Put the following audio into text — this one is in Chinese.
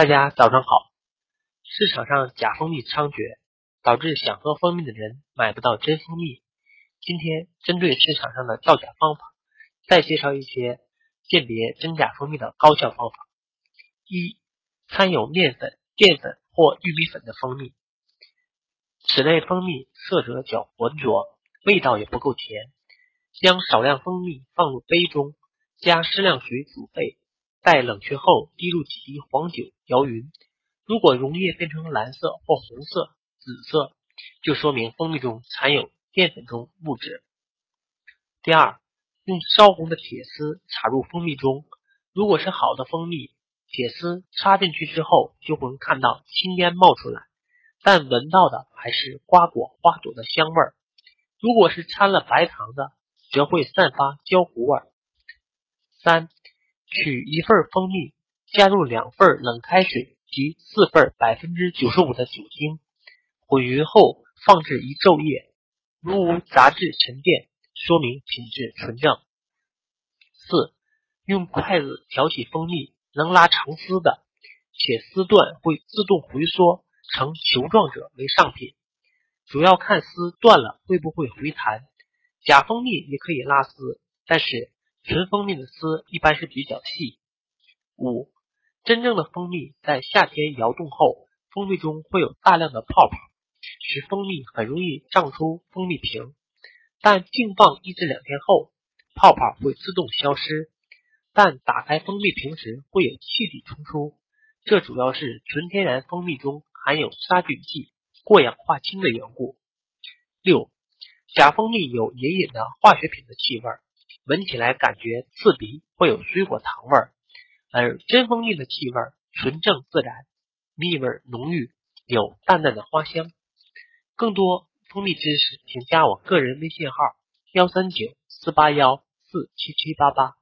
大家早上好。市场上假蜂蜜猖獗，导致想喝蜂蜜的人买不到真蜂蜜。今天针对市场上的造假方法，再介绍一些鉴别真假蜂蜜的高效方法。一、掺有面粉、淀粉或玉米粉的蜂蜜，此类蜂蜜色泽较浑浊，味道也不够甜。将少量蜂蜜放入杯中，加适量水煮沸。待冷却后，滴入几滴黄酒，摇匀。如果溶液变成蓝色或红色、紫色，就说明蜂蜜中含有淀粉中物质。第二，用烧红的铁丝插入蜂蜜中，如果是好的蜂蜜，铁丝插进去之后就会看到青烟冒出来，但闻到的还是瓜果花朵的香味儿。如果是掺了白糖的，则会散发焦糊味儿。三。取一份蜂蜜，加入两份冷开水及四份百分之九十五的酒精，混匀后放置一昼夜。如无杂质沉淀，说明品质纯正。四、用筷子挑起蜂蜜，能拉长丝的，且丝段会自动回缩成球状者为上品。主要看丝断了会不会回弹。假蜂蜜也可以拉丝，但是。纯蜂蜜的丝一般是比较细。五，真正的蜂蜜在夏天摇动后，蜂蜜中会有大量的泡泡，使蜂蜜很容易胀出蜂蜜瓶。但静放一至两天后，泡泡会自动消失。但打开蜂蜜瓶时会有气体冲出，这主要是纯天然蜂蜜中含有杀菌剂、过氧化氢的缘故。六，假蜂蜜有隐隐的化学品的气味。闻起来感觉刺鼻，会有水果糖味儿，而真蜂蜜的气味纯正自然，蜜味浓郁，有淡淡的花香。更多蜂蜜知识，请加我个人微信号：幺三九四八幺四七七八八。